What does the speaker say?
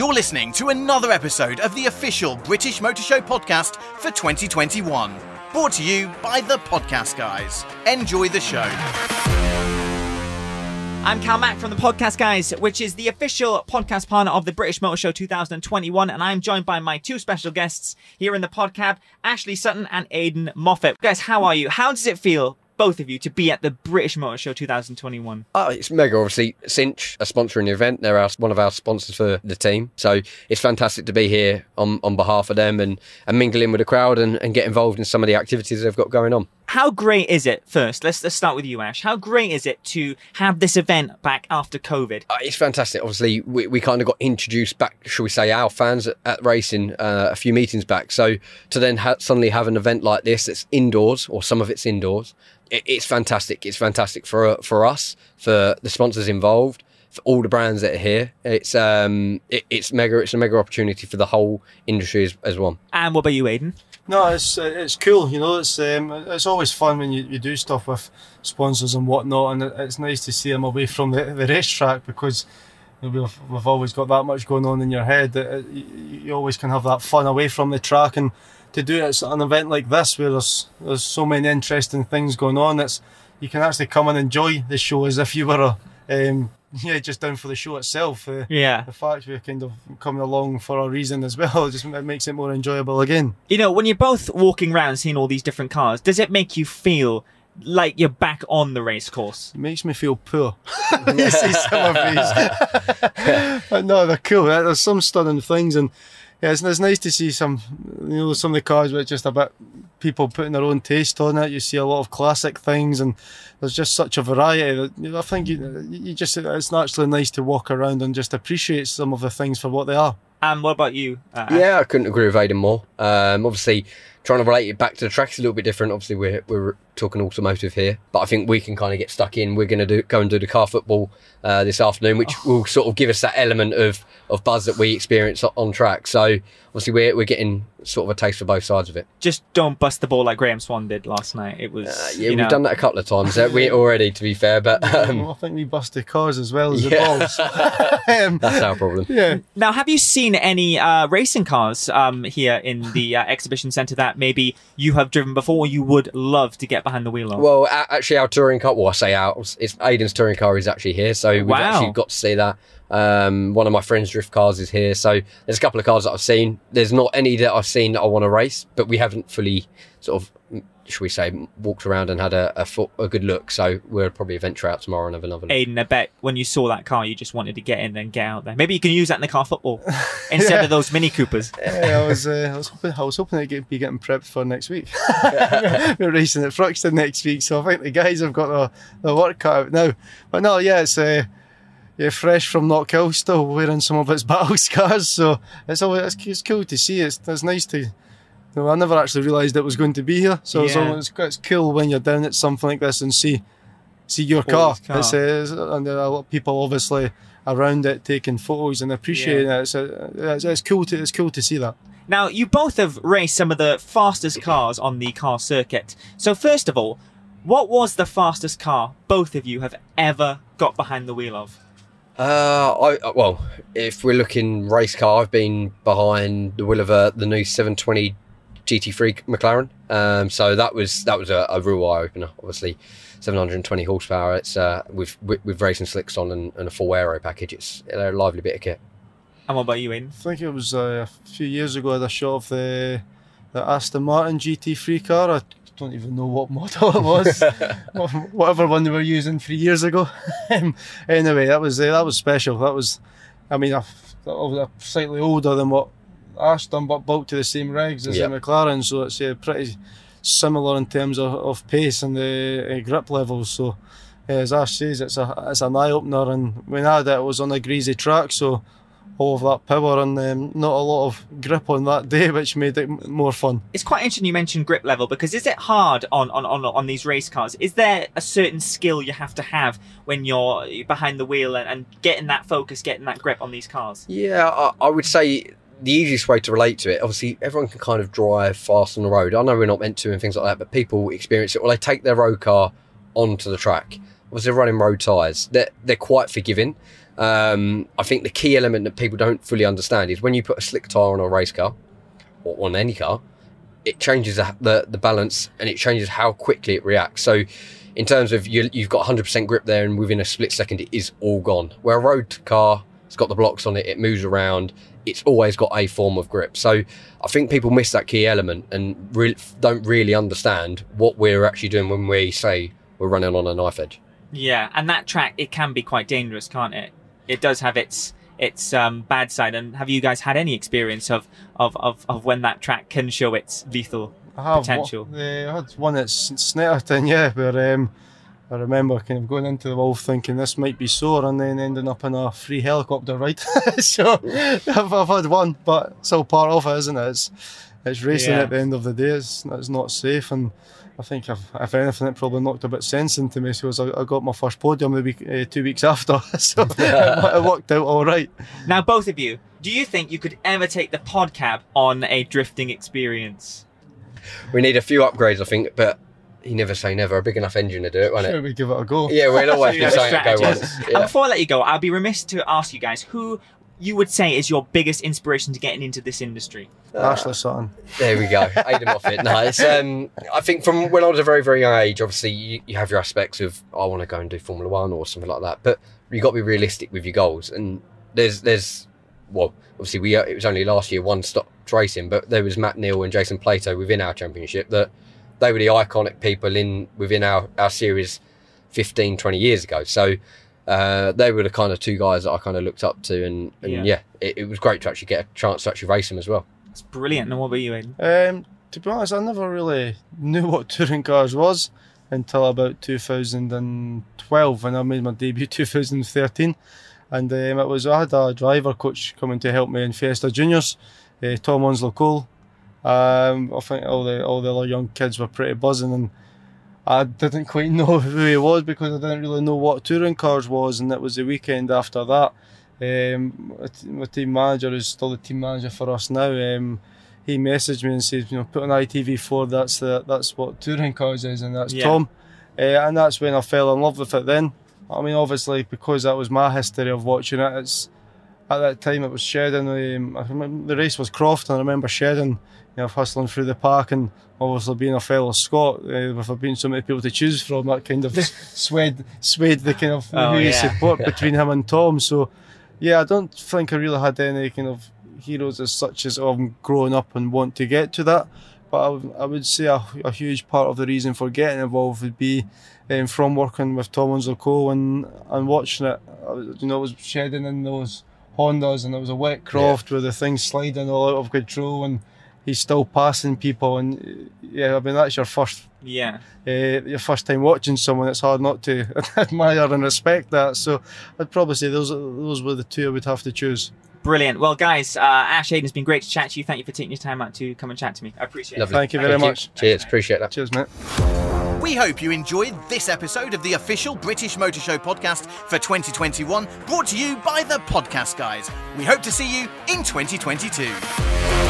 You're listening to another episode of the official British Motor Show podcast for 2021. Brought to you by the Podcast Guys. Enjoy the show. I'm Cal Mac from the Podcast Guys, which is the official podcast partner of the British Motor Show 2021, and I'm joined by my two special guests here in the Podcab, Ashley Sutton and Aiden Moffat. Guys, how are you? How does it feel, both of you, to be at the British Motor Show 2021? Oh, it's mega. Obviously, Cinch are sponsoring the event. They're our, one of our sponsors for the team. So it's fantastic to be here on, on behalf of them and, and mingle in with the crowd and, and get involved in some of the activities they've got going on. How great is it, first, let's, let's start with you, Ash. How great is it to have this event back after COVID? Uh, it's fantastic. Obviously, we, we kind of got introduced back, shall we say, our fans at, at racing uh, a few meetings back. So to then ha- suddenly have an event like this that's indoors, or some of it's indoors, it, it's fantastic. It's fantastic for for us, for the sponsors involved, for all the brands that are here. It's um, it, it's mega. It's a mega opportunity for the whole industry as, as one. And what about you, Aiden? No, it's uh, it's cool. You know, it's um, it's always fun when you, you do stuff with sponsors and whatnot, and it's nice to see them away from the, the racetrack because we've, we've always got that much going on in your head that you, you always can have that fun away from the track and to do it at an event like this where there's there's so many interesting things going on. It's you can actually come and enjoy the show as if you were a, um, yeah just down for the show itself. Uh, Yeah. The fact we're kind of coming along for a reason as well just it makes it more enjoyable again. You know, when you're both walking around seeing all these different cars, does it make you feel like you're back on the race course? It makes me feel poor. you see some of these. but no, they're cool. There's some stunning things, and yeah, it's, it's nice to see some, you know, some of the cars were just a bit people putting their own taste on it. You see a lot of classic things, and there's just such a variety. That, you know, I think you, you just it's naturally nice to walk around and just appreciate some of the things for what they are. And what about you? Uh, Yeah, I couldn't agree with Aiden more. Um, obviously, trying to relate it back to the track is a little bit different. Obviously, we're we're talking automotive here, but I think we can kind of get stuck in. We're going to do go and do the car football uh, this afternoon, which will sort of give us that element of of buzz that we experience on track. So obviously, we're we're getting sort of a taste for both sides of it. Just don't bust the ball like Graham Swan did last night. It was, Uh, yeah, you we've know, done that a couple of times. Uh, we already, to be fair, but um, I think we busted cars as well as Yeah. the balls. um, that's our problem. yeah. Now, have you seen any uh, racing cars um, here in the uh, exhibition centre that maybe you have driven before you would love to get behind the wheel of? Well, actually, our touring car. Well, I say ours. It's Aiden's touring car is actually here, so we've Wow. actually got to see that. Um, one of my friends' drift cars is here, so there's a couple of cars that I've seen. There's not any that I've seen that I want to race, but we haven't fully sort of, should we say, walked around and had a a, fo- a good look. So we'll probably venture out tomorrow and have another look. Aiden, I bet when you saw that car, you just wanted to get in and get out there. Maybe you can use that in the car football instead of those Mini Coopers. Yeah, I was, uh, I was hoping, I was hoping to get, be getting prepped for next week. We're racing at Thruxton next week, so I think the guys have got the, the work cut out now. But no, yeah, it's uh, yeah, fresh from Knockhill, still wearing some of its battle scars. So it's always it's, it's cool to see. It's, it's nice to. You know, I never actually realised it was going to be here, so it's, Yeah. always, it's cool when you're down at something like this and see see your car. his car. It's, uh, it's- and there are a lot of people obviously around it taking photos and appreciating it. It's, uh, it's, it's cool to it's cool to see that. Now, you both have raced some of the fastest cars on the car circuit. So, first of all, what was the fastest car both of you have ever got behind the wheel of? Uh, I well, if we're looking race car, I've been behind the wheel of uh, the new 720 GT3 McLaren. Um, so that was that was a, a real eye opener. Obviously, 720 horsepower. It's uh, with with, with racing slicks on and, and a full aero package. It's a lively bit of kit. And what about you, Aiden? I think it was uh, a few years ago. I had a shot of the the Aston Martin GT3 car. I don't even know what model it was, whatever one they were using three years ago. Um, anyway, that was uh, that was special. That was, I mean, I, I was slightly older than what Ash done, but built to the same regs as Yeah. the McLaren, so it's uh, pretty similar in terms of, of pace and the uh, grip levels. So. uh, As Ash says, it's a it's an eye opener, and when I had it, it was on a greasy track, so all of that power and um, not a lot of grip on that day, which made it m- more fun. It's quite interesting you mentioned grip level because is it hard on, on, on, on these race cars? Is there a certain skill you have to have when you're behind the wheel and, and getting that focus, getting that grip on these cars? Yeah, I, I would say the easiest way to relate to it. Obviously, everyone can kind of drive fast on the road. I know we're not meant to and things like that, but people experience it. Well, they take their road car onto the track. Obviously, they're running road tyres. They're they're quite forgiving. Um, I think the key element that people don't fully understand is when you put a slick tire on a race car or on any car, it changes the, the, the balance and it changes how quickly it reacts. So, in terms of you, you've got 100% grip there, and within a split second, it is all gone. Where a road car, it's got the blocks on it, it moves around, it's always got a form of grip. So, I think people miss that key element and re- don't really understand what we're actually doing when we say we're running on a knife edge. Yeah, and that track it can be quite dangerous, can't it? It does have its its um, bad side. And have you guys had any experience of of, of, of when that track can show its lethal I have potential? One, uh, I had one at Snetterton, yeah, where um, I remember kind of going into the wolf thinking this might be sore and then ending up in a free helicopter ride. so I've, I've had one, but it's all part of it, isn't it? It's, it's racing Yeah. at the end of the day. It's, it's not safe. And I think if, if anything, it probably knocked a bit sense into me. So as I, I got my first podium the week, uh, two weeks after. so it, it worked out all right. Now, both of you, do you think you could ever take the Podcab on a drifting experience? We need a few upgrades, I think, but you never say never. A big enough engine to do it, won't Sure, it? we give it a go. Yeah, we're always So be you have saying go strategist. once. And before I let you go, I'll be remiss to ask you guys who you would say is your biggest inspiration to getting into this industry. Ashley Sutton. There we go. Aiden Moffat. No, it's, um, I think from when I was a very, very young age, obviously you, you have your aspects of I want to go and do Formula One or something like that, but you've got to be realistic with your goals. And there's, there's, well, obviously we uh, it was only last year one stop racing, but there was Matt Neal and Jason Plato within our championship that they were the iconic people in within our our series 15, 20 years ago. So. Uh, they were the kind of two guys that I kind of looked up to, and, and Yeah. yeah, it, it was great to actually get a chance to actually race them as well. It's brilliant. And what about you, Aiden? Um, to be honest, I never really knew what touring cars was until about 2012 when I made my debut 2013. And um, it was I had a driver coach coming to help me in Fiesta Juniors, uh, Tom Onslow Cole. Um, I think all the all the other young kids were pretty buzzing, and I didn't quite know who he was because I didn't really know what touring cars was. And it was the weekend after that. Um, my team manager, is still the team manager for us now, um, he messaged me and said, you know, put on ITV4. That's the that's what touring cars is, and that's Yeah. Tom. Uh, and that's when I fell in love with it. Then, I mean, obviously because that was my history of watching it. It's at that time it was Shedden. Um, I remember the race was Croft, and I remember Shedden, you know, hustling through the park, and obviously being a fellow Scot, uh, with there being so many people to choose from, that kind of swayed swayed the kind of Oh, who you yeah. support between him and Tom. So, yeah, I don't think I really had any kind of heroes as such as I'm growing up and want to get to that. But I would- I would say a, a huge part of the reason for getting involved would be um, from working with Tom Cole and, and watching it. I was- You know, it was Shedden in those Hondas and it was a wet croft with the thing sliding all out of control and he's still passing people. And yeah, I mean, that's your first Yeah. uh, your first time watching someone, it's hard not to admire and respect that. So I'd probably say those those were the two I would have to choose. Brilliant. Well, guys, uh, Ash Aiden, it's been great to chat to you. Thank you for taking your time out to come and chat to me. I appreciate Lovely. it. Thank you very much. Cheers. Appreciate that. Cheers, mate. We hope you enjoyed this episode of the official British Motor Show podcast for 2021, brought to you by the Podcast Guys. We hope to see you in 2022.